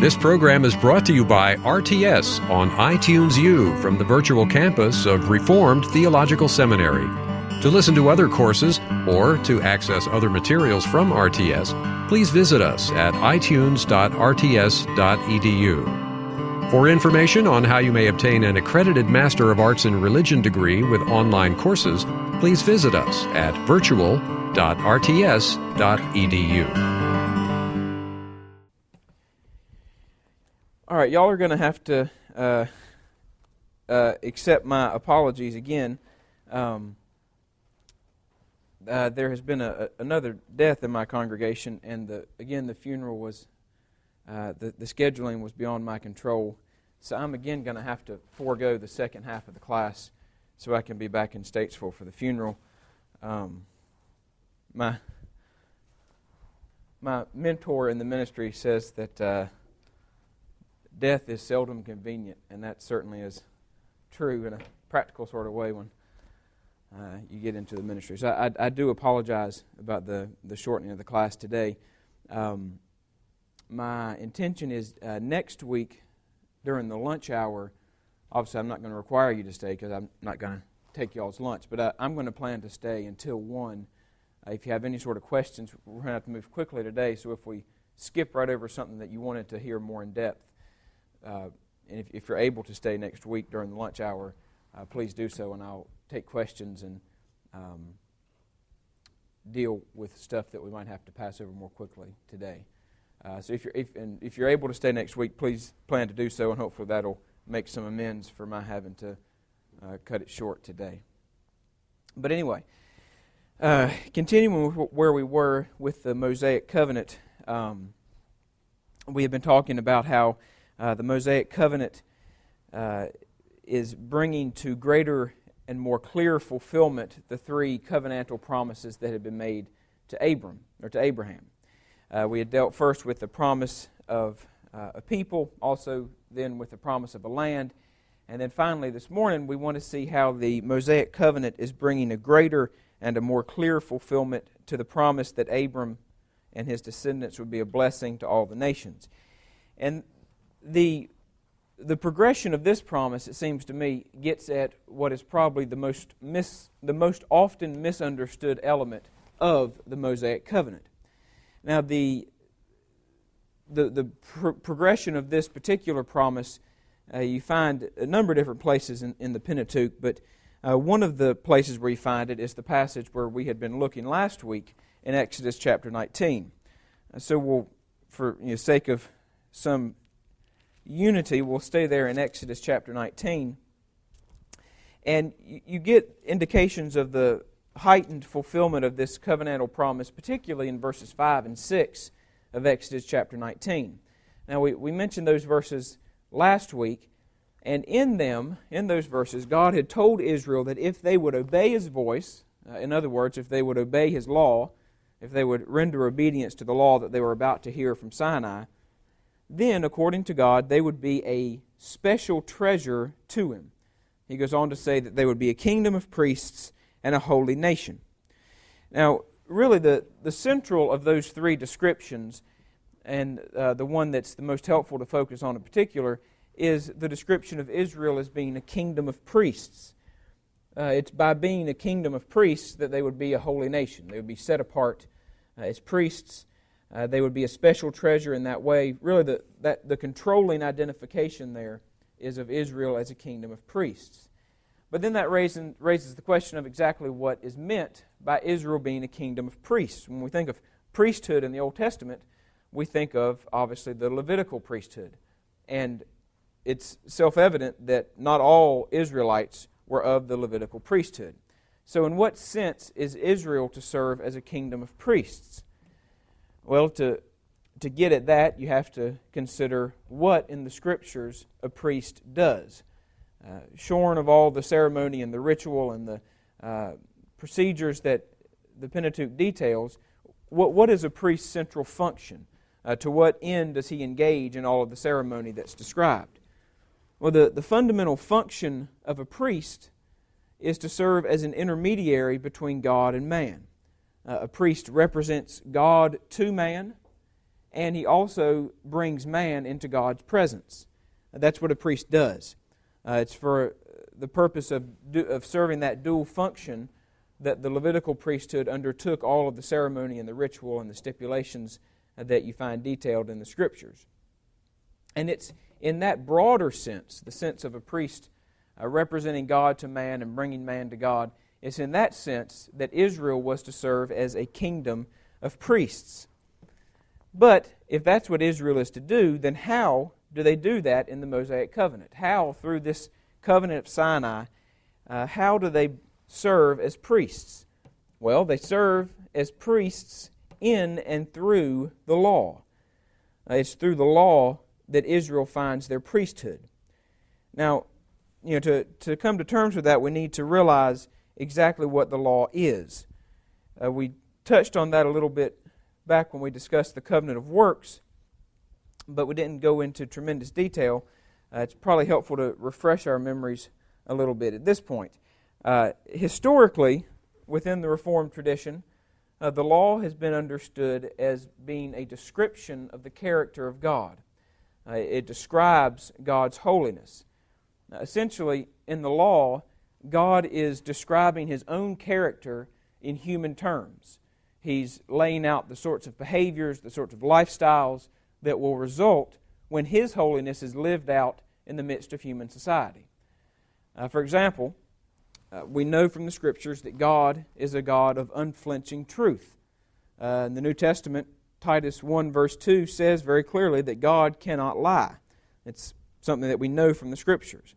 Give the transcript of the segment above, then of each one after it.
This program is brought to you by RTS on iTunes U from the virtual campus of Reformed Theological Seminary. To listen to other courses or to access other materials from RTS, please visit us at itunes.rts.edu. For information on how you may obtain an accredited Master of Arts in Religion degree with online courses, please visit us at virtual.rts.edu. All right, y'all are going to have to uh, uh, accept my apologies again. Um, uh, there has been a, a, another death in my congregation, and the, again, the funeral was, uh, the, the scheduling was beyond my control. So I'm again going to have to forego the second half of the class so I can be back in Statesville for the funeral. Um, my, my mentor in the ministry says that uh, death is seldom convenient, and that certainly is true in a practical sort of way when uh, you get into the ministry. So I, I, do apologize about the, the shortening of the class today. Um, my intention is uh, next week during the lunch hour. Obviously, I'm not going to require you to stay because I'm not going to take y'all's lunch, but uh, I'm going to plan to stay until 1. Uh, if you have any sort of questions, we're going to have to move quickly today, so if we skip right over something that you wanted to hear more in depth, and if, if, you're able to stay next week during the lunch hour, uh, please do so, and I'll take questions and um, deal with stuff that we might have to pass over more quickly today. Uh, so if you're if, and if you're able to stay next week, please plan to do so, and hopefully that'll make some amends for my having to uh, cut it short today. But anyway, uh, continuing where we were with the Mosaic covenant, um, we have been talking about how uh, the Mosaic covenant uh, is bringing to greater and more clear fulfillment the three covenantal promises that had been made to Abram or to Abraham. Uh, we had dealt first with the promise of uh, a people, also then with the promise of a land, and then finally this morning we want to see how the Mosaic covenant is bringing a greater and a more clear fulfillment to the promise that Abram and his descendants would be a blessing to all the nations. And the the progression of this promise, it seems to me, gets at what is probably the most mis, the most often misunderstood element of the Mosaic covenant. Now, the the the pro- progression of this particular promise, uh, you find a number of different places in, in the Pentateuch, but uh, one of the places where you find it is the passage where we had been looking last week in Exodus chapter 19. Uh, so, we'll, for the you know, sake of some unity. We'll stay there in Exodus chapter 19. And you get indications of the heightened fulfillment of this covenantal promise, particularly in verses 5 and 6 of Exodus chapter 19. Now, we, we mentioned those verses last week, and in them, in those verses, God had told Israel that if they would obey His voice, uh, in other words, if they would obey His law, if they would render obedience to the law that they were about to hear from Sinai, then, according to God, they would be a special treasure to Him. He goes on to say that they would be a kingdom of priests and a holy nation. Now, really, the, the central of those three descriptions, and uh, the one that's the most helpful to focus on in particular, is the description of Israel as being a kingdom of priests. Uh, it's by being a kingdom of priests that they would be a holy nation. They would be set apart uh, as priests uh, they would be a special treasure in that way. Really, the, that, the controlling identification there is of Israel as a kingdom of priests. But then that raises, raises the question of exactly what is meant by Israel being a kingdom of priests. When we think of priesthood in the Old Testament, we think of obviously the Levitical priesthood. And it's self evident that not all Israelites were of the Levitical priesthood. So, in what sense is Israel to serve as a kingdom of priests? Well, to, to get at that, you have to consider what in the Scriptures a priest does. Uh, shorn of all the ceremony and the ritual and the uh, procedures that the Pentateuch details, what, what is a priest's central function? Uh, to what end does he engage in all of the ceremony that's described? Well, the, the fundamental function of a priest is to serve as an intermediary between God and man. Uh, a priest represents God to man, and he also brings man into God's presence. That's what a priest does. Uh, it's for the purpose of, of serving that dual function that the Levitical priesthood undertook all of the ceremony and the ritual and the stipulations uh, that you find detailed in the Scriptures. And it's in that broader sense, the sense of a priest uh, representing God to man and bringing man to God, it's in that sense that Israel was to serve as a kingdom of priests. But if that's what Israel is to do, then how do they do that in the Mosaic covenant? How, through this covenant of Sinai, uh, how do they serve as priests? Well, they serve as priests in and through the law. Uh, it's through the law that Israel finds their priesthood. Now, you know, to, to come to terms with that, we need to realize exactly what the law is. Uh, we touched on that a little bit back when we discussed the covenant of works, but we didn't go into tremendous detail. Uh, it's probably helpful to refresh our memories a little bit at this point. Uh, historically, within the Reformed tradition, uh, the law has been understood as being a description of the character of God. Uh, it describes God's holiness. Now, essentially, in the law, God is describing his own character in human terms. He's laying out the sorts of behaviors, the sorts of lifestyles that will result when His holiness is lived out in the midst of human society. Uh, for example, uh, we know from the Scriptures that God is a God of unflinching truth. Uh, in the New Testament, Titus 1, verse 2 says very clearly that God cannot lie. It's something that we know from the Scriptures.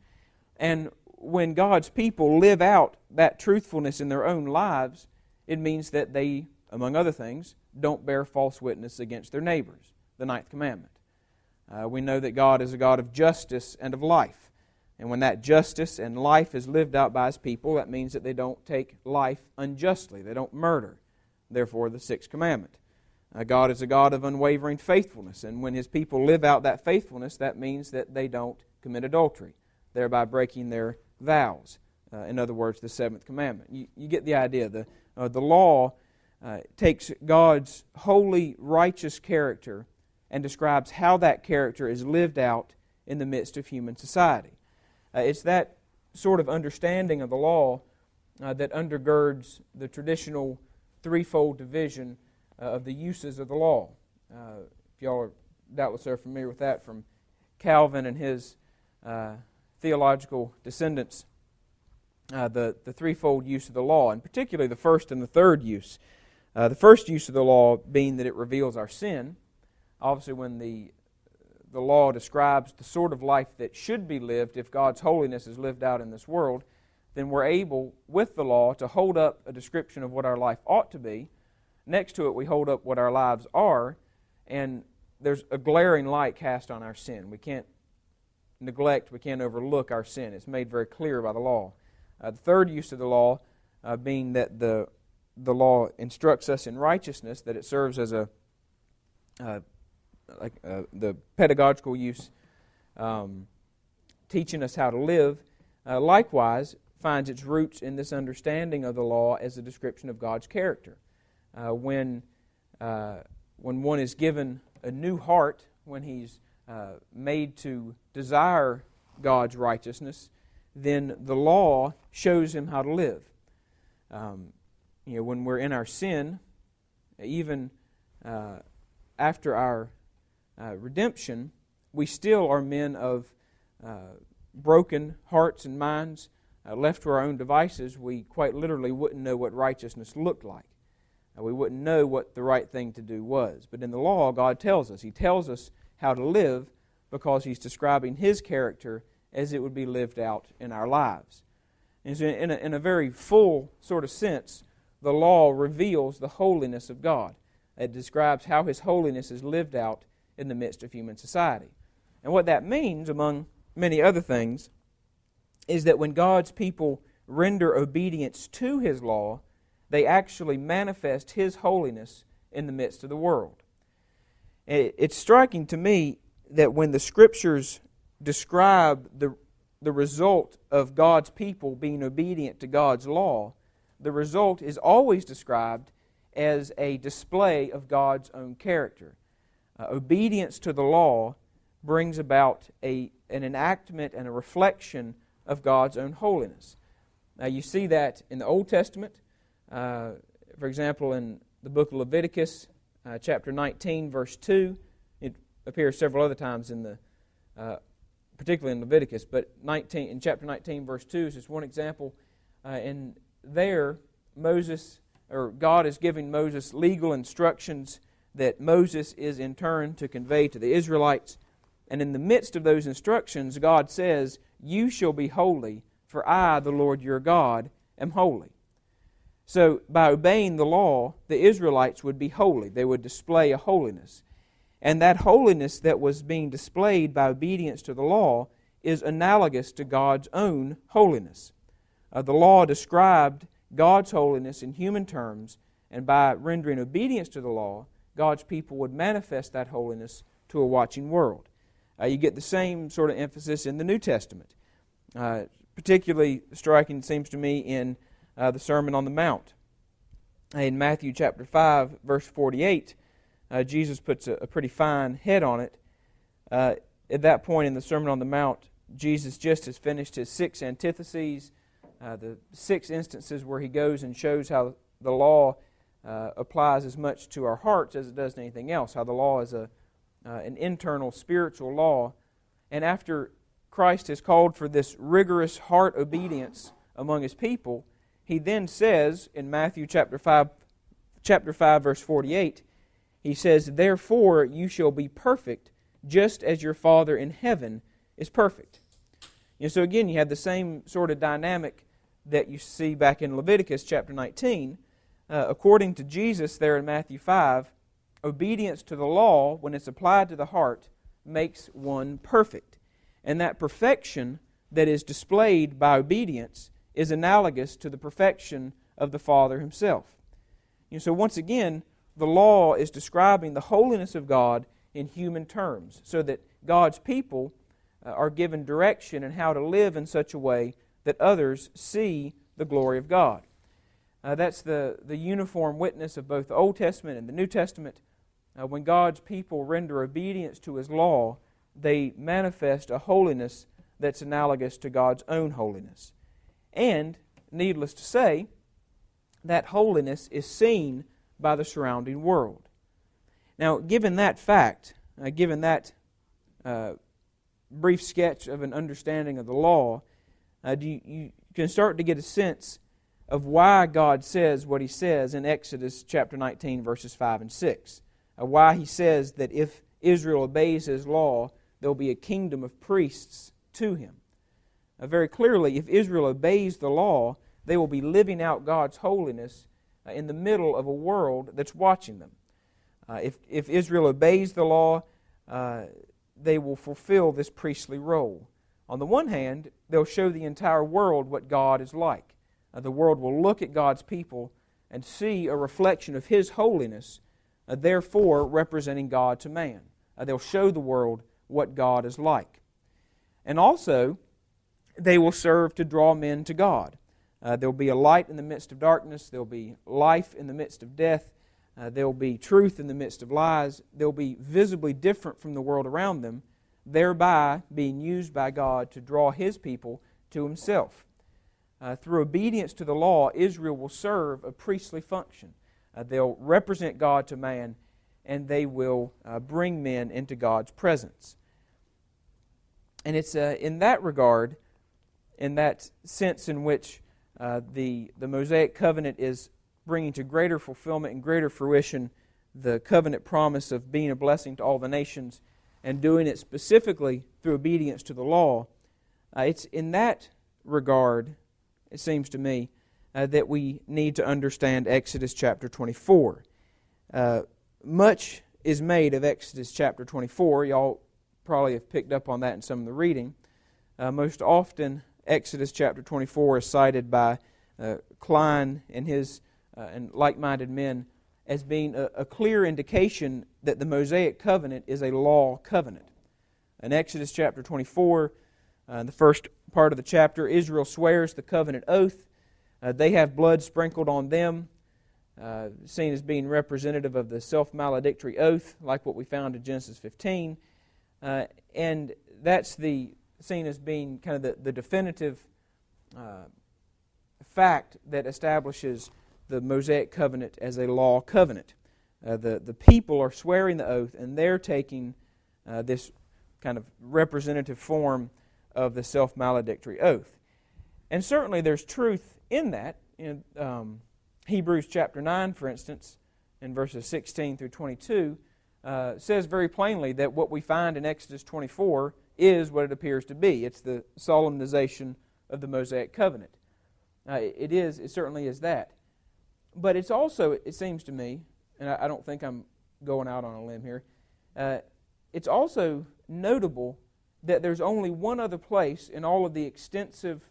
And when God's people live out that truthfulness in their own lives, it means that they among other things, don't bear false witness against their neighbors, the ninth commandment. Uh, we know that God is a God of justice and of life. And when that justice and life is lived out by His people, that means that they don't take life unjustly, they don't murder. Therefore, the sixth commandment. Uh, God is a God of unwavering faithfulness, and when His people live out that faithfulness, that means that they don't commit adultery, thereby breaking their vows. Uh, in other words, the seventh commandment. You, you get the idea. The, uh, the law uh, takes God's holy, righteous character and describes how that character is lived out in the midst of human society. Uh, it's that sort of understanding of the law uh, that undergirds the traditional threefold division uh, of the uses of the law. If y'all are doubtless are familiar with that from Calvin and his theological descendants, the, the threefold use of the law, and particularly the first and the third use. Uh, the first use of the law being that it reveals our sin. Obviously, when the, the law describes the sort of life that should be lived if God's holiness is lived out in this world, then we're able, with the law, to hold up a description of what our life ought to be. Next to it, we hold up what our lives are, and there's a glaring light cast on our sin. We can't neglect, we can't overlook our sin. It's made very clear by the law. Uh, the third use of the law uh, being that the the law instructs us in righteousness, that it serves as a uh, like uh, the pedagogical use, um, teaching us how to live. Uh, likewise, finds its roots in this understanding of the law as a description of God's character. Uh, when when one is given a new heart, when he's uh, made to desire God's righteousness, then the law shows him how to live. Um, you know, when we're in our sin, even uh, after our uh, redemption, we still are men of uh, broken hearts and minds. Uh, left to our own devices, we quite literally wouldn't know what righteousness looked like. We wouldn't know what the right thing to do was. But in the law, God tells us. He tells us how to live because He's describing His character as it would be lived out in our lives. And so in a, in a very full sort of sense, the law reveals the holiness of God. It describes how His holiness is lived out in the midst of human society. And what that means, among many other things, is that when God's people render obedience to His law, they actually manifest His holiness in the midst of the world. It's striking to me that when the Scriptures describe the, the result of God's people being obedient to God's law, the result is always described as a display of God's own character. Uh, obedience to the law brings about a, an enactment and a reflection of God's own holiness. Now, you see that in the Old Testament. Uh, for example, in the book of Leviticus, uh, chapter 19, verse 2. It appears several other times in the, uh, particularly in Leviticus, but 19, in chapter 19, verse 2 is just one example. Uh, and there, Moses, or God is giving Moses legal instructions that Moses is in turn to convey to the Israelites. And in the midst of those instructions, God says, You shall be holy, for I, the Lord your God, am holy. So, by obeying the law, the Israelites would be holy. They would display a holiness. And that holiness that was being displayed by obedience to the law is analogous to God's own holiness. Uh, the law described God's holiness in human terms, and by rendering obedience to the law, God's people would manifest that holiness to a watching world. Uh, you get the same sort of emphasis in the New Testament. Uh, particularly striking, seems to me, in uh, the Sermon on the Mount. In Matthew chapter 5, verse 48, uh, Jesus puts a, a, pretty fine head on it. Uh, at that point in the Sermon on the Mount, Jesus just has finished his six antitheses, uh, the six instances where he goes and shows how the law uh, applies as much to our hearts as it does to anything else, how the law is a, uh, an internal spiritual law. And after Christ has called for this rigorous heart obedience among his people, he then says in Matthew chapter 5, chapter 5 verse 48, he says, Therefore you shall be perfect, just as your Father in heaven is perfect. And so again, you have the same sort of dynamic that you see back in Leviticus chapter 19. Uh, according to Jesus there in Matthew 5, obedience to the law, when it's applied to the heart, makes one perfect. And that perfection that is displayed by obedience is analogous to the perfection of the Father Himself. And so, once again, the law is describing the holiness of God in human terms, so that God's people uh, are given direction in how to live in such a way that others see the glory of God. Uh, that's the, the uniform witness of both the Old Testament and the New Testament. Uh, when God's people render obedience to His law, they manifest a holiness that's analogous to God's own holiness. And, needless to say, that holiness is seen by the surrounding world. Now, given that fact, uh, given that uh, brief sketch of an understanding of the law, uh, you, you can start to get a sense of why God says what He says in Exodus chapter 19, verses 5 and 6. Uh, why He says that if Israel obeys His law, there will be a kingdom of priests to Him. Uh, very clearly, if Israel obeys the law, they will be living out God's holiness uh, in the middle of a world that's watching them. Uh, if, if Israel obeys the law, uh, they will fulfill this priestly role. On the one hand, they'll show the entire world what God is like. Uh, the world will look at God's people and see a reflection of His holiness, uh, therefore representing God to man. they'll show the world what God is like. And also, they will serve to draw men to God. Uh, there will be a light in the midst of darkness. There will be life in the midst of death. Uh, there will be truth in the midst of lies. They'll be visibly different from the world around them, thereby being used by God to draw His people to Himself. Uh, through obedience to the law, Israel will serve a priestly function. Uh, they'll represent God to man, and they will uh, bring men into God's presence. And it's uh, in that regard in that sense in which uh, the, the Mosaic covenant is bringing to greater fulfillment and greater fruition the covenant promise of being a blessing to all the nations and doing it specifically through obedience to the law. Uh, it's in that regard, it seems to me, uh, that we need to understand Exodus chapter 24. Uh, much is made of Exodus chapter 24. Y'all probably have picked up on that in some of the reading. Uh, most often, Exodus chapter 24 is cited by uh, Kline and his uh, and like-minded men as being a, a, clear indication that the Mosaic covenant is a law covenant. In Exodus chapter 24, uh, the first part of the chapter, Israel swears the covenant oath. Uh, they have blood sprinkled on them. uh, seen as being representative of the self maledictory oath, like what we found in Genesis 15. Uh, and that's the seen as being kind of the, the definitive uh, fact that establishes the Mosaic covenant as a law covenant. Uh, the, the people are swearing the oath, and they're taking uh, this kind of representative form of the self maledictory oath. And certainly there's truth in that. In um, Hebrews chapter 9, for instance, in verses 16 through 22, uh, says very plainly that what we find in Exodus 24 is what it appears to be. It's the solemnization of the Mosaic covenant. Uh, it is, it certainly is that. But it's also, it seems to me, and I, I don't think I'm going out on a limb here, uh, it's also notable that there's only one other place in all of the extensive,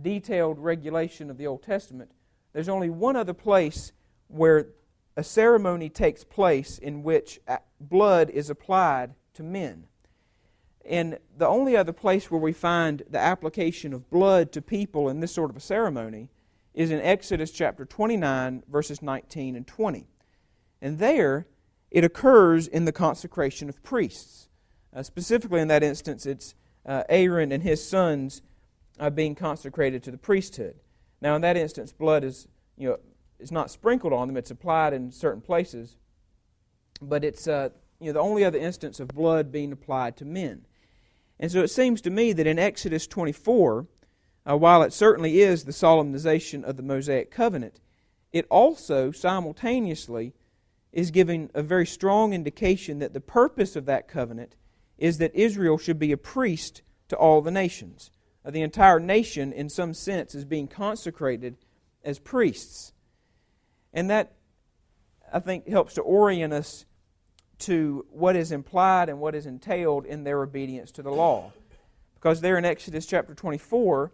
detailed regulation of the Old Testament, there's only one other place where a ceremony takes place in which blood is applied to men. And the only other place where we find the application of blood to people in this sort of a ceremony is in Exodus chapter 29, verses 19 and 20. And there, it occurs in the consecration of priests. Uh, specifically, in that instance, it's uh, Aaron and his sons uh, being consecrated to the priesthood. Now, in that instance, blood is, you know, it's not sprinkled on them, it's applied in certain places. But it's, uh, you know, the only other instance of blood being applied to men. And so it seems to me that in Exodus 24, uh, while it certainly is the solemnization of the Mosaic covenant, it also simultaneously is giving a very strong indication that the purpose of that covenant is that Israel should be a priest to all the nations. Uh, the entire nation, in some sense, is being consecrated as priests. And that, I think, helps to orient us to what is implied and what is entailed in their obedience to the law. Because there in Exodus chapter 24,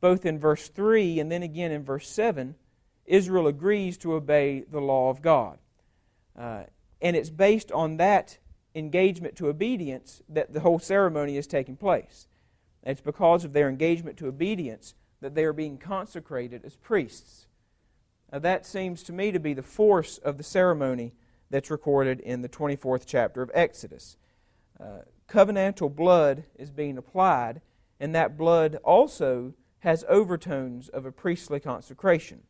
both in verse 3 and then again in verse 7, Israel agrees to obey the law of God. Uh, and it's based on that engagement to obedience that the whole ceremony is taking place. it's because of their engagement to obedience that they are being consecrated as priests. Now, that seems to me to be the force of the ceremony that's recorded in the 24th chapter of Exodus. Uh, covenantal blood is being applied, and that blood also has overtones of a priestly consecration.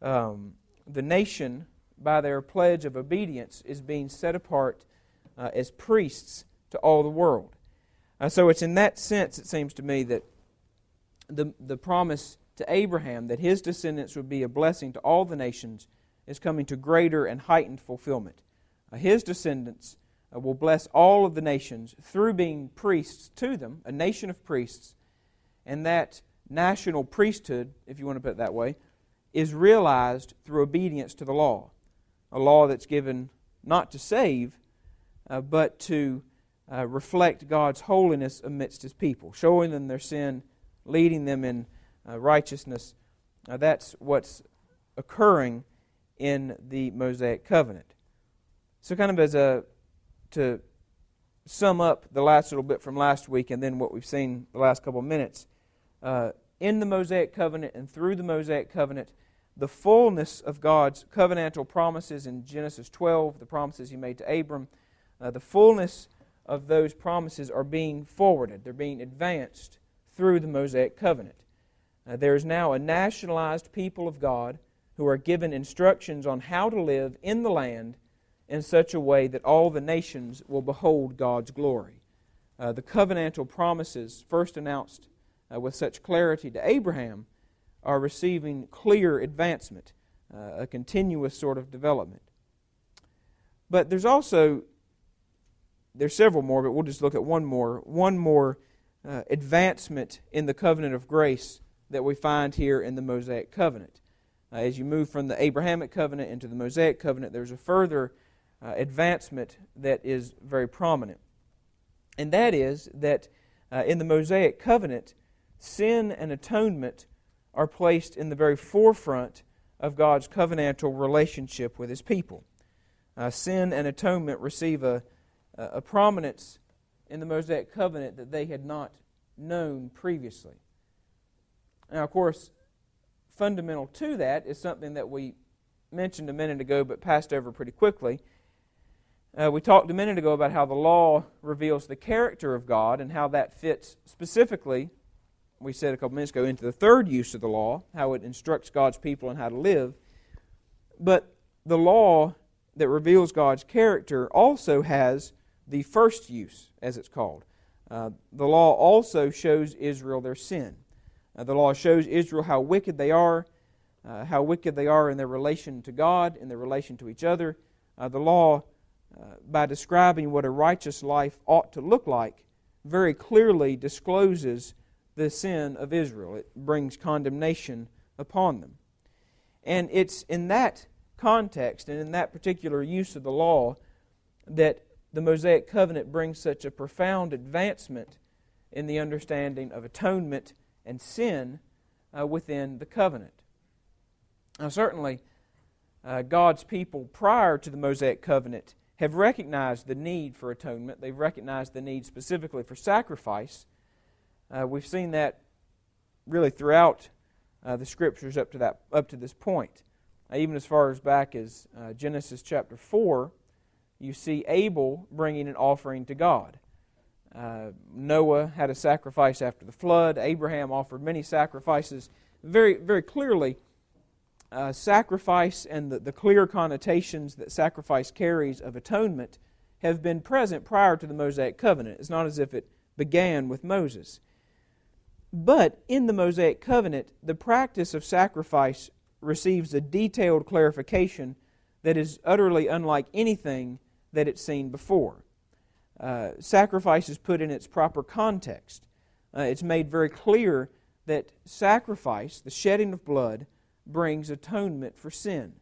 Um, the nation, by their pledge of obedience, is being set apart uh, as priests to all the world. Uh, so it's in that sense, it seems to me, that the, the promise to Abraham that his descendants would be a blessing to all the nations is coming to greater and heightened fulfillment. Uh, his descendants uh, will bless all of the nations through being priests to them, a nation of priests, and that national priesthood, if you want to put it that way, is realized through obedience to the law. A law that's given not to save, uh, but to uh, reflect God's holiness amidst His people, showing them their sin, leading them in uh, righteousness. that's what's occurring in the Mosaic covenant. So, kind of as a to sum up the last little bit from last week and then what we've seen the last couple of minutes, uh, in the Mosaic covenant and through the Mosaic covenant, the fullness of God's covenantal promises in Genesis 12, the promises He made to Abram, uh, the fullness of those promises are being forwarded, they're being advanced through the Mosaic covenant. Uh, there is now a nationalized people of God who are given instructions on how to live in the land in such a way that all the nations will behold God's glory. Uh, the covenantal promises, first announced uh, with such clarity to Abraham, are receiving clear advancement, uh, a continuous sort of development. But there's also, there's several more, but we'll just look at one more. One more uh, advancement in the covenant of grace that we find here in the Mosaic covenant. Uh, as you move from the Abrahamic covenant into the Mosaic covenant, there's a further uh, advancement that is very prominent. And that is that uh, in the Mosaic covenant, sin and atonement are placed in the very forefront of God's covenantal relationship with His people. Uh, sin and atonement receive a, a prominence in the Mosaic covenant that they had not known previously. Now, of course, fundamental to that is something that we mentioned a minute ago but passed over pretty quickly. Uh, we talked a minute ago about how the law reveals the character of God and how that fits specifically, we said a couple minutes ago, into the third use of the law, how it instructs God's people on how to live. But the law that reveals God's character also has the first use, as it's called. Uh, the law also shows Israel their sin. Uh, the law shows Israel how wicked they are, uh, how wicked they are in their relation to God, in their relation to each other. Uh, the law uh, by describing what a righteous life ought to look like, very clearly discloses the sin of Israel. It brings condemnation upon them. And it's in that context and in that particular use of the law that the Mosaic covenant brings such a profound advancement in the understanding of atonement and sin uh, within the covenant. Now, certainly, uh, God's people prior to the Mosaic covenant have recognized the need for atonement. They've recognized the need specifically for sacrifice. Uh, we've seen that really throughout uh, the scriptures up to that up to this point. Even as far as back as uh, Genesis chapter four, you see Abel bringing an offering to God. Uh, Noah had a sacrifice after the flood. Abraham offered many sacrifices. Very, very clearly, uh, sacrifice and the, the clear connotations that sacrifice carries of atonement have been present prior to the Mosaic covenant. It's not as if it began with Moses. But in the Mosaic covenant, the practice of sacrifice receives a detailed clarification that is utterly unlike anything that it's seen before. Uh, sacrifice is put in its proper context. Uh, it's made very clear that sacrifice, the shedding of blood, brings atonement for sin.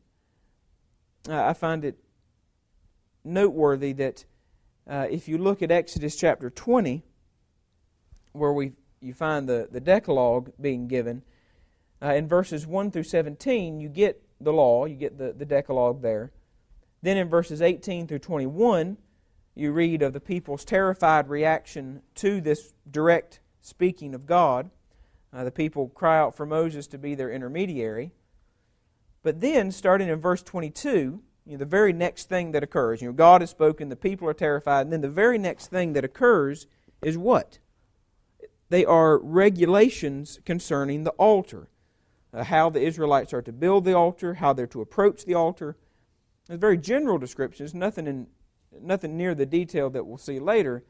Uh, I find it noteworthy that uh, if you look at Exodus chapter 20, where we you find the, the Decalogue being given, uh, in verses 1 through 17, you get the law, you get the, the Decalogue there. Then in verses 18 through 21, you read of the people's terrified reaction to this direct speaking of God. Uh, the people cry out for Moses to be their intermediary. But then, starting in verse 22, you know, the very next thing that occurs, you know, God has spoken, the people are terrified, and then the very next thing that occurs is what? They are regulations concerning the altar. Uh, how the Israelites are to build the altar, how they're to approach the altar. It's very general descriptions, nothing in nothing near the detail that we'll see later.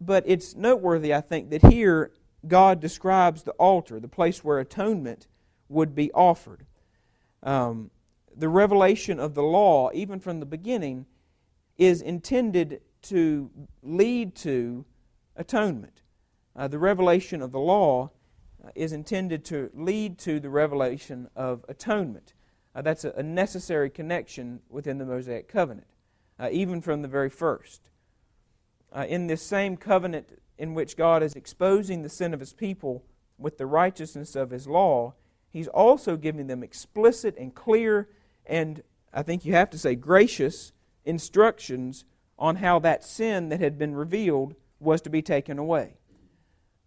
But it's noteworthy, I think, that here God describes the altar, the place where atonement would be offered. Um, the revelation of the law, even from the beginning, is intended to lead to atonement. Uh, the revelation of the law uh, is intended to lead to the revelation of atonement. Uh, that's a, a, necessary connection within the Mosaic covenant, uh, even from the very first. Uh, in this same covenant in which God is exposing the sin of his people with the righteousness of his law, he's also giving them explicit and clear and I think you have to say gracious instructions on how that sin that had been revealed was to be taken away.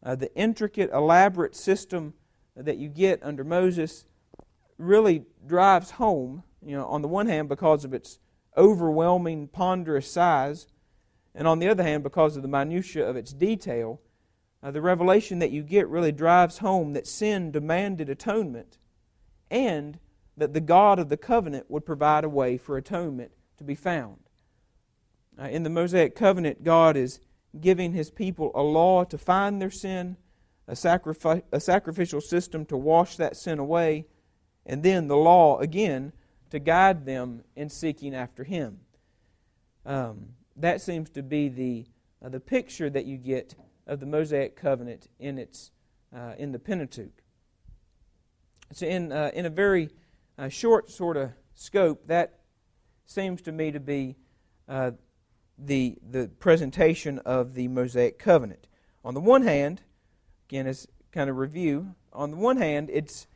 Uh, the intricate, elaborate system that you get under Moses really drives home, you know, on the one hand because of its overwhelming, ponderous size, and on the other hand because of the minutiae of its detail, uh, the revelation that you get really drives home that sin demanded atonement and that the God of the covenant would provide a way for atonement to be found. Uh, in the Mosaic covenant, God is giving his people a law to find their sin, a, a sacrificial system to wash that sin away, and then the law again to guide them in seeking after him. Um, that seems to be the, uh, the picture that you get of the Mosaic covenant in, its, uh, in the Pentateuch. So, in, uh, in a very uh, short sort of scope, that seems to me to be uh, the, the presentation of the Mosaic covenant. On the one hand, again, as kind of review, on the one hand, it's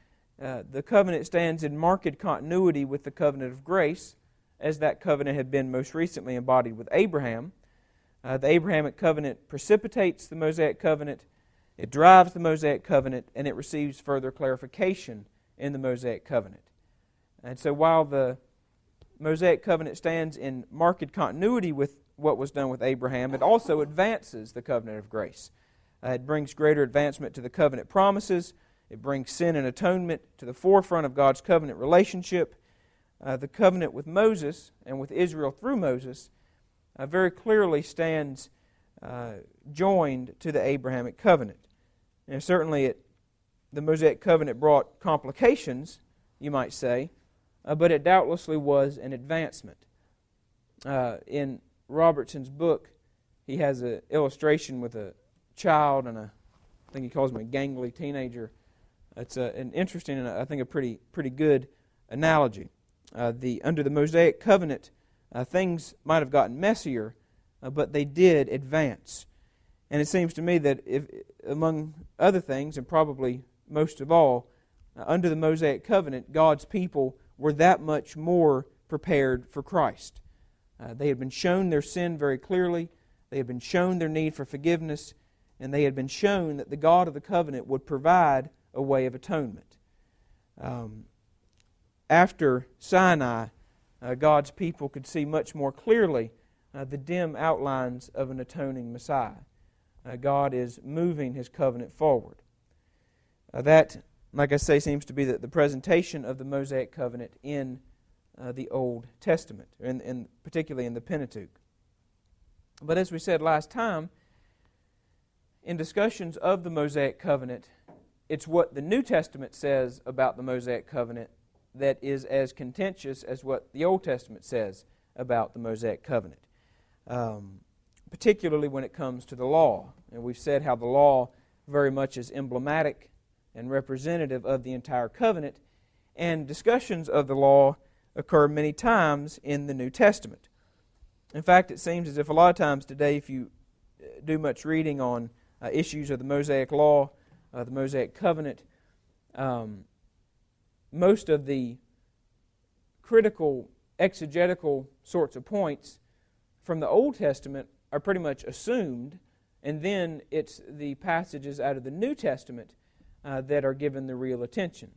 uh, the covenant stands in marked continuity with the covenant of grace, as that covenant had been most recently embodied with Abraham. Uh, the Abrahamic covenant precipitates the Mosaic covenant, it drives the Mosaic covenant, and it receives further clarification in the Mosaic covenant. And so while the Mosaic covenant stands in marked continuity with what was done with Abraham, it also advances the covenant of grace. Uh, it brings greater advancement to the covenant promises. It brings sin and atonement to the forefront of God's covenant relationship. Uh, the covenant with Moses and with Israel through Moses uh, very clearly stands uh, joined to the Abrahamic covenant. And certainly, it, the Mosaic covenant brought complications, you might say, uh, but it doubtlessly was an advancement. Uh, in Robertson's book, he has an illustration with a child and a, I think he calls him a gangly teenager. It's a, an interesting and I think a pretty pretty good analogy. Uh, the under the Mosaic covenant, uh, things might have gotten messier, uh, but they did advance. And it seems to me that if, among other things, and probably most of all, uh, under the Mosaic covenant, God's people were that much more prepared for Christ. Uh, they had been shown their sin very clearly, they had been shown their need for forgiveness, and they had been shown that the God of the covenant would provide a way of atonement. Um, after Sinai, uh, God's people could see much more clearly uh, the dim outlines of an atoning Messiah. Uh, God is moving his covenant forward. Uh, that like I say, seems to be the, the presentation of the Mosaic covenant in uh, the Old Testament, in, in, particularly in the Pentateuch. But as we said last time, in discussions of the Mosaic covenant, it's what the New Testament says about the Mosaic covenant that is as contentious as what the Old Testament says about the Mosaic covenant, um, particularly when it comes to the law. And we've said how the law very much is emblematic and representative of the entire covenant, and discussions of the law occur many times in the New Testament. In fact, it seems as if a lot of times today, if you uh, do much reading on uh, issues of the Mosaic Law, uh, the Mosaic Covenant, um, most of the critical exegetical sorts of points from the Old Testament are pretty much assumed, and then it's the passages out of the New Testament uh, that are given the real attention.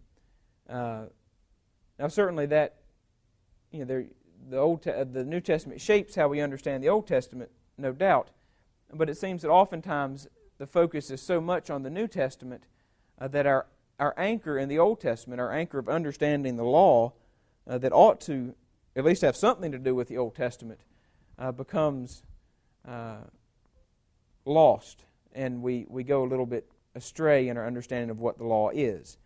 Uh, now, certainly that you know the old Te- the New Testament shapes how we understand the Old Testament, no doubt. But it seems that oftentimes the focus is so much on the New Testament uh, that our our anchor in the Old Testament, our anchor of understanding the law, uh, that ought to at least have something to do with the Old Testament, uh, becomes uh, lost, and we, we go a little bit astray in our understanding of what the law is.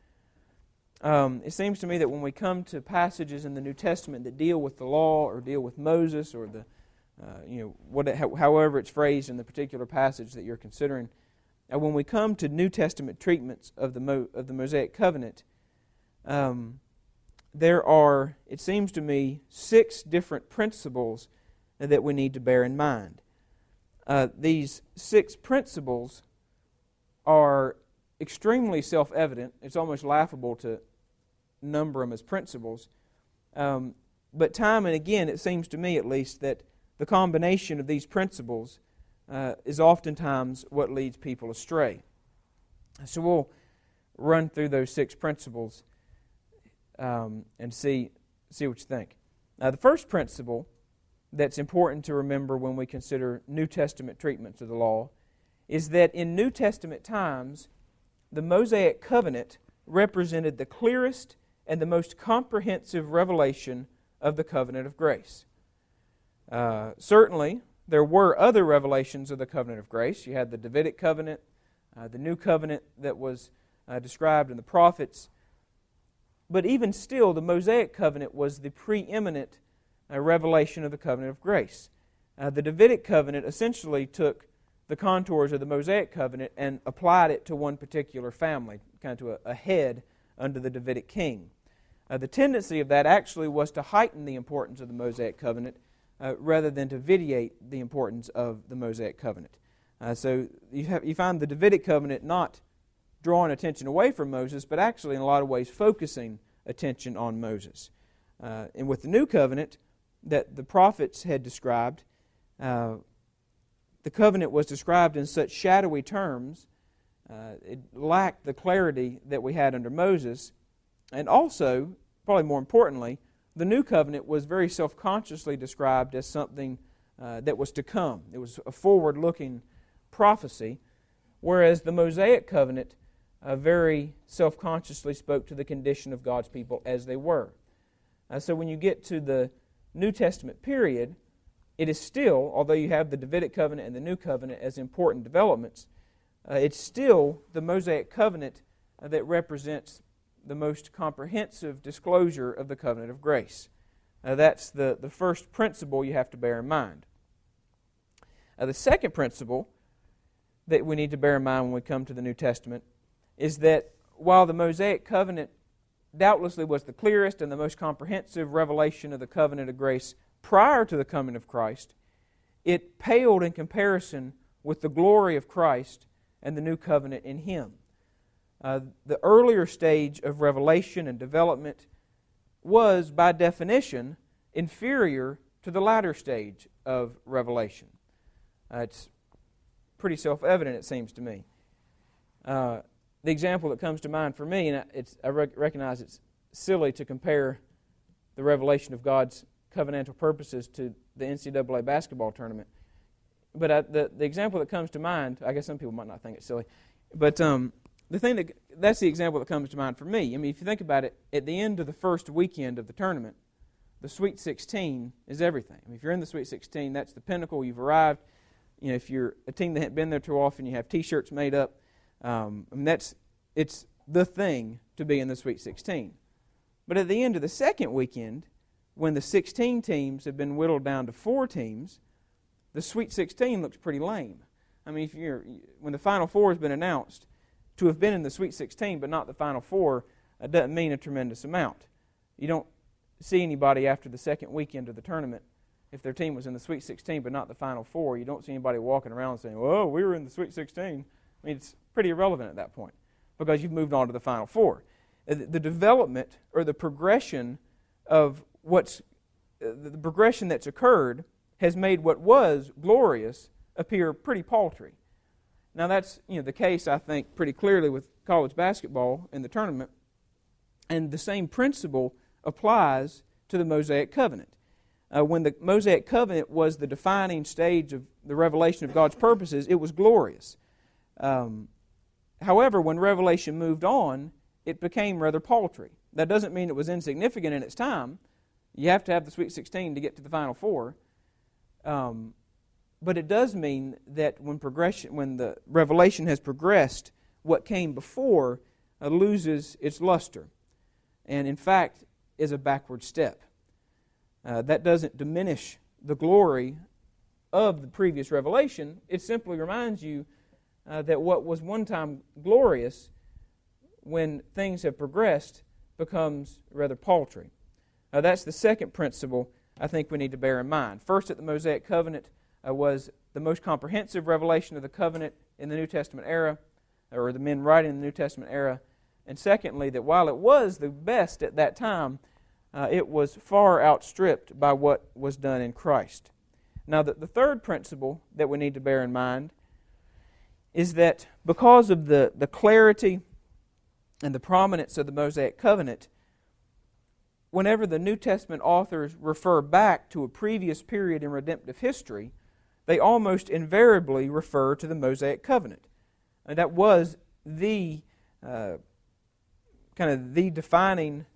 Um, it seems to me that when we come to passages in the New Testament that deal with the law or deal with Moses or the, uh, you know, what, however it's phrased in the particular passage that you're considering, Now, when we come to New Testament treatments of the, Mo, of the Mosaic covenant, um, there are, it seems to me, six different principles that we need to bear in mind. Uh, these six principles are extremely self evident. It's almost laughable to number them as principles. Um, but time and again, it seems to me at least, that the combination of these principles uh, is oftentimes what leads people astray. So we'll run through those six principles um, and see, see what you think. Now, the first principle that's important to remember when we consider New Testament treatments of the law is that in New Testament times, the Mosaic covenant represented the clearest and the most comprehensive revelation of the covenant of grace. Uh, certainly, there were other revelations of the covenant of grace. You had the Davidic covenant, uh, the new covenant that was uh, described in the prophets. But even still, the Mosaic covenant was the preeminent uh, revelation of the covenant of grace. Uh, the Davidic covenant essentially took the contours of the Mosaic covenant and applied it to one particular family, kind of to a, a head under the Davidic king. Uh, the tendency of that actually was to heighten the importance of the Mosaic covenant uh, rather than to vitiate the importance of the Mosaic covenant. Uh, so you, have, you find the Davidic covenant not drawing attention away from Moses, but actually in a lot of ways focusing attention on Moses. Uh, and with the new covenant that the prophets had described, uh, the covenant was described in such shadowy terms, uh, it lacked the clarity that we had under Moses. And also, probably more importantly, the new covenant was very self consciously described as something uh, that was to come. It was a forward looking prophecy, whereas the Mosaic covenant uh, very self consciously spoke to the condition of God's people as they were. Uh, so when you get to the New Testament period, it is still, although you have the Davidic covenant and the New covenant as important developments, uh, it's still the Mosaic covenant uh, that represents the most comprehensive disclosure of the covenant of grace. Uh, that's the, the first principle you have to bear in mind. The second principle that we need to bear in mind when we come to the New Testament is that while the Mosaic covenant doubtlessly was the clearest and the most comprehensive revelation of the covenant of grace prior to the coming of Christ, it paled in comparison with the glory of Christ and the new covenant in Him. Uh, the earlier stage of revelation and development was, by definition, inferior to the latter stage of revelation. Uh, it's pretty self evident, it seems to me. Uh, the example that comes to mind for me, and I recognize it's silly to compare the revelation of God's covenantal purposes to the NCAA basketball tournament. But I, the, the example that comes to mind, I guess some people might not think it's silly, but um, the thing that that's the example that comes to mind for me. I mean, if you think about it, at the end of the first weekend of the tournament, the Sweet 16 is everything. I mean, if you're in the Sweet 16, that's the pinnacle. You've arrived. You know, if you're a team that hasn't been there too often, you have T-shirts made up. Um, I mean, that's it's the thing to be in the Sweet 16. But at the end of the second weekend, when the 16 teams have been whittled down to four teams, the Sweet 16 looks pretty lame. I mean, if you're when the Final Four has been announced, to have been in the Sweet 16 but not the Final Four doesn't mean a tremendous amount. You don't see anybody after the second weekend of the tournament if their team was in the Sweet 16 but not the Final Four. You don't see anybody walking around saying, "Whoa, we were in the Sweet 16." I mean, it's pretty irrelevant at that point because you've moved on to the Final Four. Uh, the development or the progression of what's uh, the progression that's occurred has made what was glorious appear pretty paltry. Now that's you know the case I think pretty clearly with college basketball in the tournament, and the same principle applies to the Mosaic covenant. Uh, when the Mosaic covenant was the defining stage of the revelation of God's purposes, it was glorious. Um, however, when Revelation moved on, it became rather paltry. That doesn't mean it was insignificant in its time. You have to have the Sweet 16 to get to the Final Four. Um, but it does mean that when progression, when the revelation has progressed, what came before uh, loses its luster, and in fact is a backward step. Uh, that doesn't diminish the glory of the previous revelation. It simply reminds you uh, that what was one time glorious, when things have progressed, becomes rather paltry. That's the second principle I think we need to bear in mind. First, at the Mosaic covenant, uh, was the most comprehensive revelation of the covenant in the New Testament era, or the men writing in the New Testament era. And secondly, that while it was the best at that time, uh, it was far outstripped by what was done in Christ. Now, the, the third principle that we need to bear in mind is that because of the, the clarity and the prominence of the Mosaic covenant, whenever the New Testament authors refer back to a previous period in redemptive history, they almost invariably refer to the Mosaic covenant. And that was the uh, kind of the defining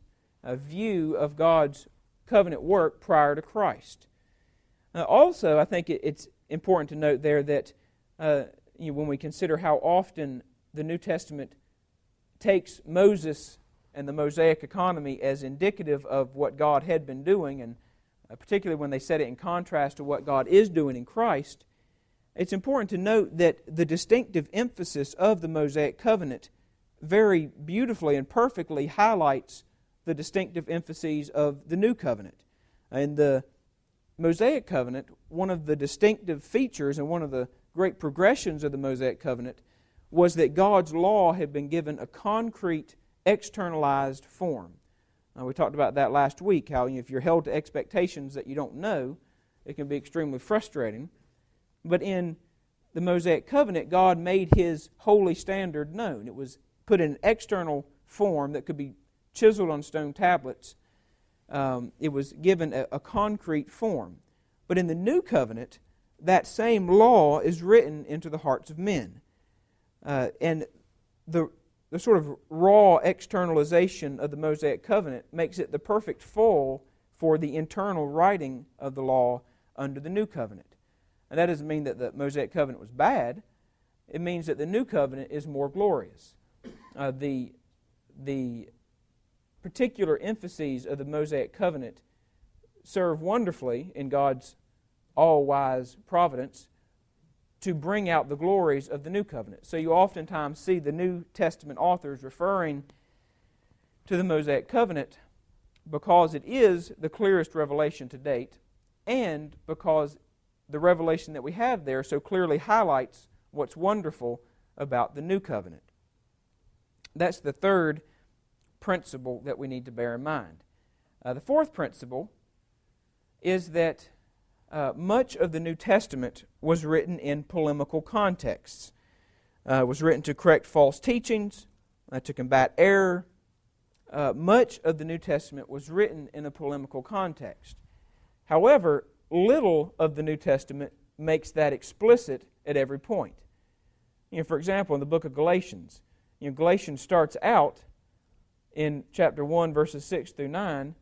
uh, view of God's covenant work prior to Christ. Uh, also, I think it, it's important to note there that uh, you know, when we consider how often the New Testament takes Moses and the Mosaic economy as indicative of what God had been doing and Uh, particularly when they set it in contrast to what God is doing in Christ, it's important to note that the distinctive emphasis of the Mosaic covenant very beautifully and perfectly highlights the distinctive emphases of the new covenant. In the Mosaic covenant, one of the distinctive features and one of the great progressions of the Mosaic covenant was that God's law had been given a concrete, externalized form. Uh, we talked about that last week, how if you're held to expectations that you don't know, it can be extremely frustrating. But in the Mosaic covenant, God made his holy standard known. It was put in an external form that could be chiseled on stone tablets um, it was given a, a concrete form. But in the new covenant, that same law is written into the hearts of men. Uh, and the, the sort of raw externalization of the Mosaic covenant makes it the perfect foil for the internal writing of the law under the new covenant. And that doesn't mean that the Mosaic covenant was bad, it means that the new covenant is more glorious. Uh, the, the particular emphases of the Mosaic covenant serve wonderfully in God's all wise providence to bring out the glories of the new covenant. So you oftentimes see the New Testament authors referring to the Mosaic covenant because it is the clearest revelation to date and because the revelation that we have there so clearly highlights what's wonderful about the new covenant. That's the third principle that we need to bear in mind. Uh, the fourth principle is that uh, much of the New Testament was written in polemical contexts. Uh, was written to correct false teachings, uh, to combat error. Uh, much of the New Testament was written in a polemical context. However, little of the New Testament makes that explicit at every point. You know, for example, in the book of Galatians, you know, Galatians starts out in chapter 1, verses 6 through 9.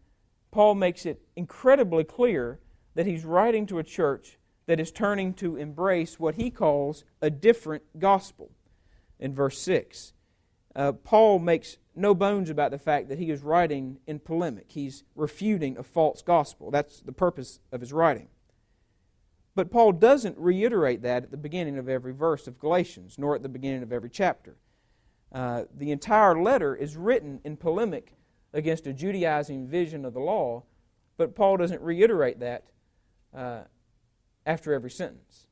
Paul makes it incredibly clear that he's writing to a church that is turning to embrace what he calls a different gospel in verse 6. Uh, Paul makes no bones about the fact that he is writing in polemic. He's refuting a false gospel. That's the purpose of his writing. But Paul doesn't reiterate that at the beginning of every verse of Galatians, nor at the beginning of every chapter. Uh, the entire letter is written in polemic against a Judaizing vision of the law, but Paul doesn't reiterate that uh, after every sentence.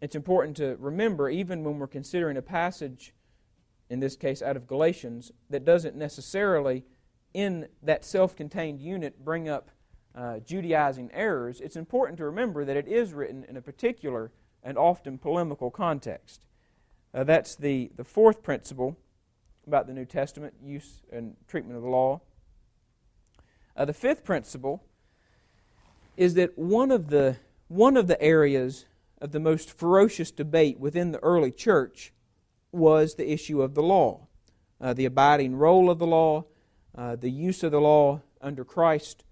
It's important to remember, even when we're considering a passage, in this case out of Galatians, that doesn't necessarily, in that self contained unit, bring up uh, Judaizing errors, it's important to remember that it is written in a particular and often polemical context. Uh, that's the, the fourth principle about the New Testament use and treatment of the law. Uh, the fifth principle is that one of the one of the areas of the most ferocious debate within the early church was the issue of the law, uh, the abiding role of the law, uh, the use of the law under Christ,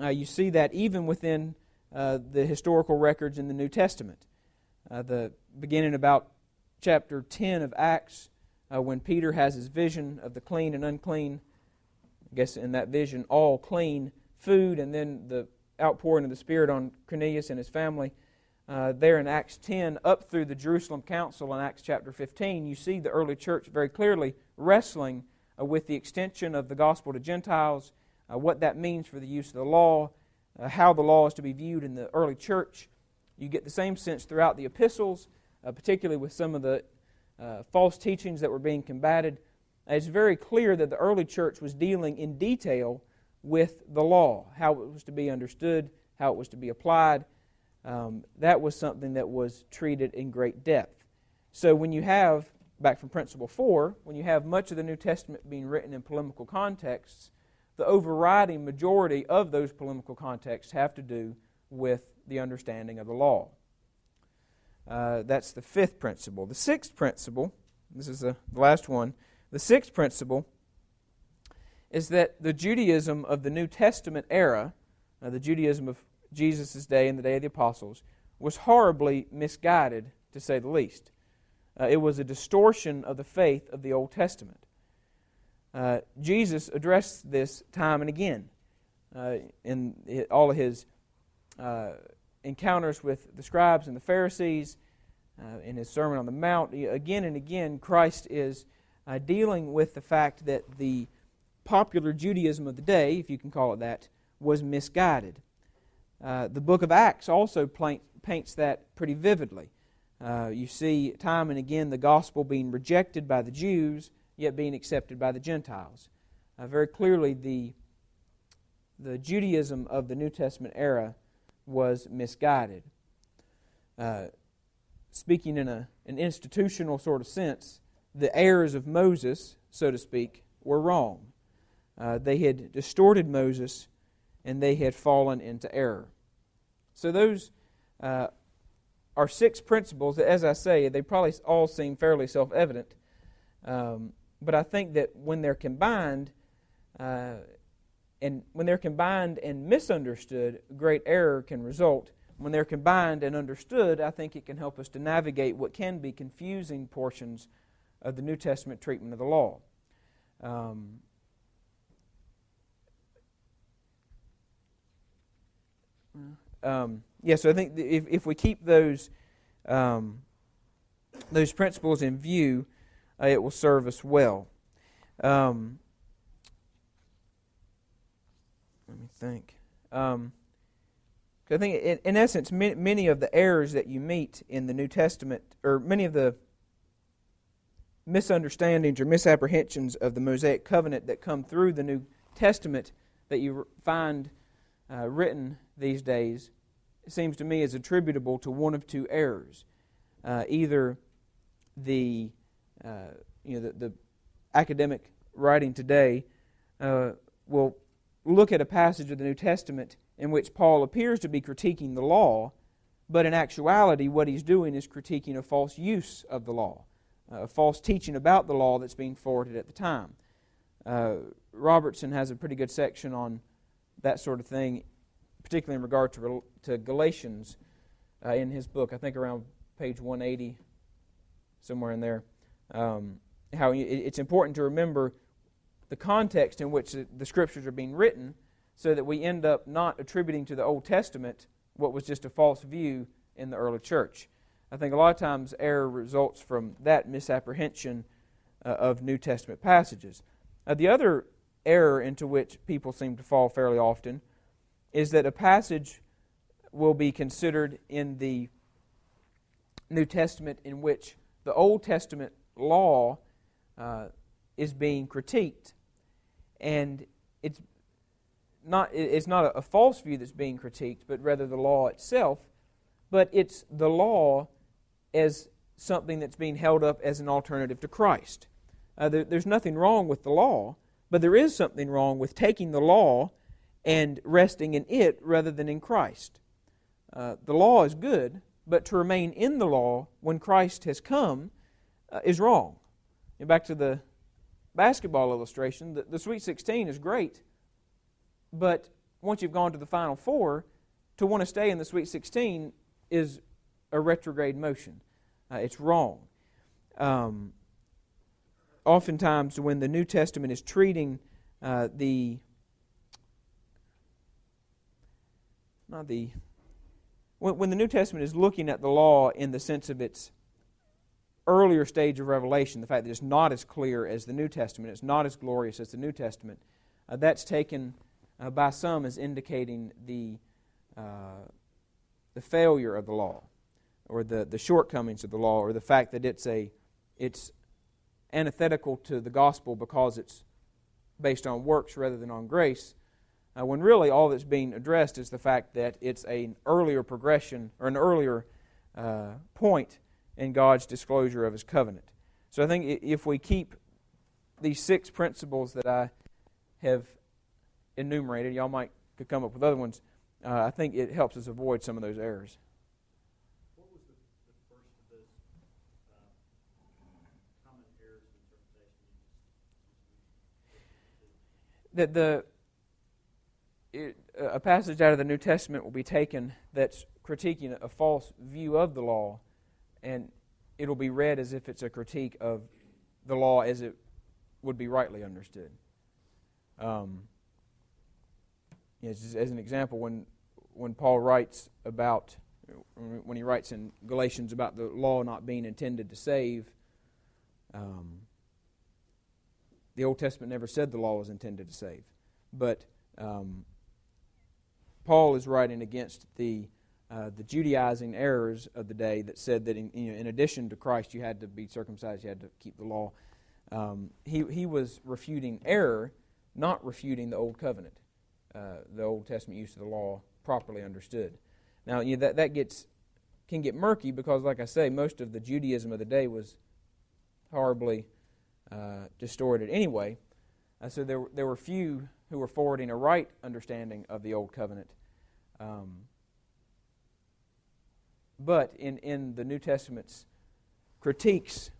uh, you see that even within uh, the historical records in the New Testament. Uh, the beginning about chapter 10 of Acts, uh, when Peter has his vision of the clean and unclean, I guess in that vision, all clean food, and then the outpouring of the Spirit on Cornelius and his family. Uh, there in Acts 10, up through the Jerusalem Council in Acts chapter 15, you see the early church very clearly wrestling uh, with the extension of the gospel to Gentiles uh, what that means for the use of the law, uh, how the law is to be viewed in the early church. You get the same sense throughout the epistles, uh, particularly with some of the uh, false teachings that were being combated. It's very clear that the early church was dealing in detail with the law, how it was to be understood, how it was to be applied. Um, that was something that was treated in great depth. So when you have, back from principle four, when you have much of the New Testament being written in polemical contexts, the overriding majority of those polemical contexts have to do with the understanding of the law. Uh, that's the fifth principle. The sixth principle, this is the last one, the sixth principle is that the Judaism of the New Testament era, the Judaism of Jesus' day and the day of the apostles, was horribly misguided, to say the least. Uh, it was a distortion of the faith of the Old Testament. Uh, Jesus addressed this time and again uh, in all of his uh, encounters with the scribes and the Pharisees, uh, in his Sermon on the Mount. Again and again, Christ is dealing with the fact that the popular Judaism of the day, if you can call it that, was misguided. the book of Acts also paints that pretty vividly. you see time and again the gospel being rejected by the Jews yet being accepted by the Gentiles. Uh, very clearly, the, the Judaism of the New Testament era was misguided. Uh, speaking in a, an institutional sort of sense, the errors of Moses, so to speak, were wrong. Uh, they had distorted Moses and they had fallen into error. So, those uh, are six principles that, as I say, they probably all seem fairly self evident. Um, but I think that when they're combined, uh, and when they're combined and misunderstood, great error can result. When they're combined and understood, I think it can help us to navigate what can be confusing portions of the New Testament treatment of the law. Um, um, yeah, so I think if, if we keep those um, those principles in view, uh, it will serve us well. Um, let me think. Um, I think, in, in essence, many, many of the errors that you meet in the New Testament, or many of the misunderstandings or misapprehensions of the Mosaic covenant that come through the New Testament that you find uh, written these days, it seems to me is attributable to one of two errors. Uh, either the, uh, you know, the, the, academic writing today uh, will look at a passage of the New Testament in which Paul appears to be critiquing the law, but in actuality, what he's doing is critiquing a false use of the law, a false teaching about the law that's being forwarded at the time. Uh, Robertson has a pretty good section on that sort of thing, particularly in regard to, to Galatians uh, in his book, I think around page 180, somewhere in there. Um, how it's important to remember the context in which the scriptures are being written so that we end up not attributing to the Old Testament what was just a false view in the early church. I think a lot of times error results from that misapprehension uh, of New Testament passages. Uh, the other error into which people seem to fall fairly often is that a passage will be considered in the New Testament in which the Old Testament law uh, is being critiqued and it's not, it's not a, false view that's being critiqued, but rather the law itself. But it's the law as something that's being held up as an alternative to Christ. Uh, there, there's nothing wrong with the law, but there is something wrong with taking the law and resting in it rather than in Christ. Uh, the law is good, but to remain in the law when Christ has come uh, is wrong. And back to the basketball illustration, the, the Sweet 16 is great, but once you've gone to the Final Four, to want to stay in the Sweet 16 is a retrograde motion. Uh, it's wrong. Um, oftentimes, when the New Testament is treating uh, the not the when, when the New Testament is looking at the law in the sense of its earlier stage of revelation, the fact that it's not as clear as the New Testament, it's not as glorious as the New Testament, uh, that's taken uh, by some as indicating the, uh, the failure of the law or the, the shortcomings of the law or the fact that it's, a, it's antithetical to the gospel because it's based on works rather than on grace. Uh, when really all that's being addressed is the fact that it's an earlier progression or an earlier uh, point in God's disclosure of His covenant. So I think if we keep these six principles that I have enumerated, y'all might could come up with other ones. Uh, I think it helps us avoid some of those errors. What was the, the first of those common errors of interpretation? That the it, a passage out of the New Testament will be taken that's critiquing a false view of the law and it'll be read as if it's a critique of the law as it would be rightly understood. Um, as, as an example, when when Paul writes about when he writes in Galatians about the law not being intended to save, um, the Old Testament never said the law was intended to save, but um, Paul is writing against the uh, the Judaizing errors of the day that said that in, you know, in addition to Christ, you had to be circumcised, you had to keep the law. Um, he, he was refuting error, not refuting the Old Covenant, uh, the Old Testament use of the law properly understood. Now, you know, that, that gets, can get murky because, like I say, most of the Judaism of the day was horribly uh, distorted anyway. Uh, so there, there were few who were forwarding a right understanding of the Old Covenant. Um, but in, in the New Testament's critiques,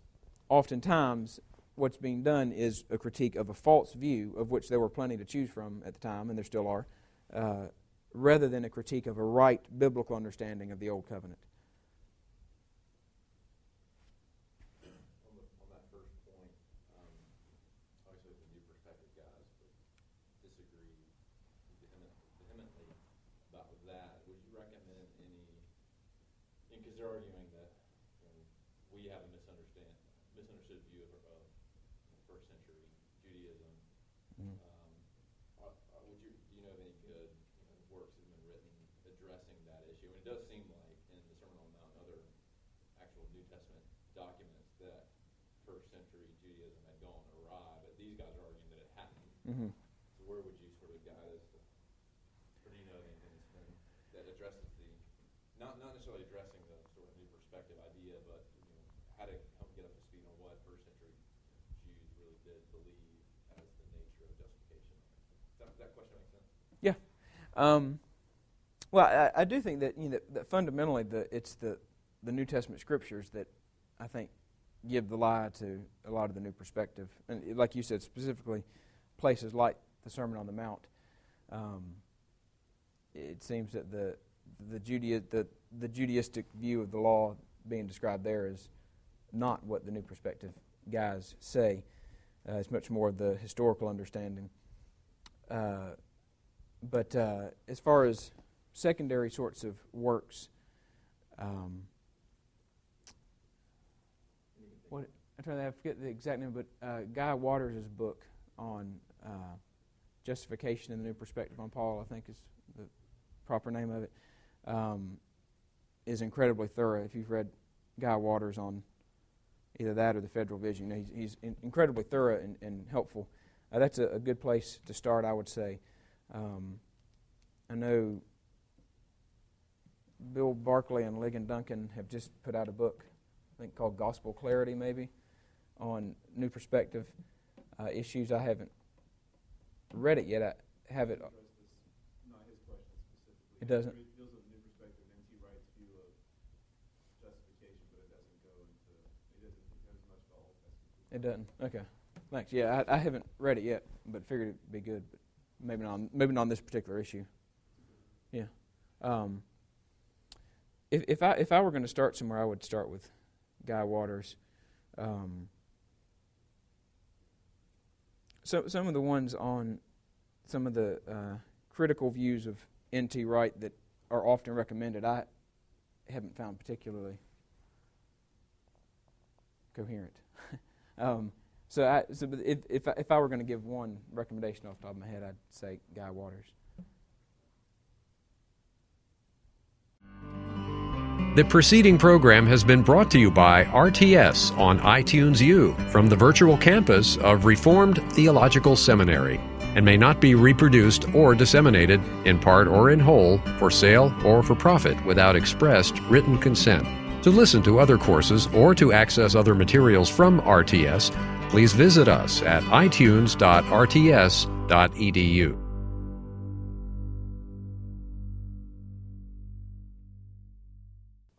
oftentimes what's being done is a critique of a false view, of which there were plenty to choose from at the time, and there still are, uh, rather than a critique of a right biblical understanding of the Old Covenant. On, the, on that first point, um, obviously the New Perspective guys would disagree vehemently, vehemently about that. Would you recommend any? Because they're arguing that you know, we have a misunderstand, misunderstood view of, of first century Judaism. Mhm. Um, are, are, would you do you know of any good you know, works that have been written addressing that issue? And it does seem like in the Sermon on the Mount and other actual New Testament documents that first century Judaism had gone awry, but these guys are arguing that it hadn't. Mm-hmm. So where would you sort of guide us to, or do you know anything that's been, that addresses the, not, not necessarily addressing the sort of new perspective idea, but, you know, how to help get up to speed on what first century Jews really did believe as the nature of justification? Does that, that question make sense? Um, well, I, I do think that you know that, that fundamentally the it's the the New Testament scriptures that I think give the lie to a lot of the new perspective, and like you said, specifically places like the Sermon on the Mount. Um, it seems that the the Judea the the Judaistic view of the law being described there is not what the new perspective guys say. Uh, it's much more of the historical understanding. Uh, but uh, as far as secondary sorts of works, um, what I'm trying to I forget the exact name, but uh, Guy Waters' book on uh, justification and the new perspective on Paul, I think is the proper name of it, um, is incredibly thorough. If you've read Guy Waters on either that or the Federal Vision, you know, he's, he's in, incredibly thorough and, and helpful. Uh, that's a, a good place to start, I would say. Um, I know Bill Barcley and Ligon Duncan have just put out a book, I think called Gospel Clarity, maybe, on new perspective uh, issues. I haven't read it yet. I have it. address this, not his question specifically. It doesn't? It deals with the new perspective and N.T. Wright's view of justification, but it doesn't it doesn't go as much about Old Testament. It doesn't. Okay. Thanks. Yeah, I, I haven't read it yet, but figured it'd be good. But maybe not. On, maybe not on this particular issue. Yeah. Um, if if I if I were going to start somewhere, I would start with Guy Waters. Um, so some of the ones on some of the uh, critical views of N.T. Wright that are often recommended, I haven't found particularly coherent. um, so, I, so if, if, I, if I were going to give one recommendation off the top of my head, I'd say Guy Waters. The preceding program has been brought to you by RTS on iTunes U from the virtual campus of Reformed Theological Seminary and may not be reproduced or disseminated in part or in whole for sale or for profit without expressed written consent. To listen to other courses or to access other materials from RTS, please visit us at itunes.rts.edu.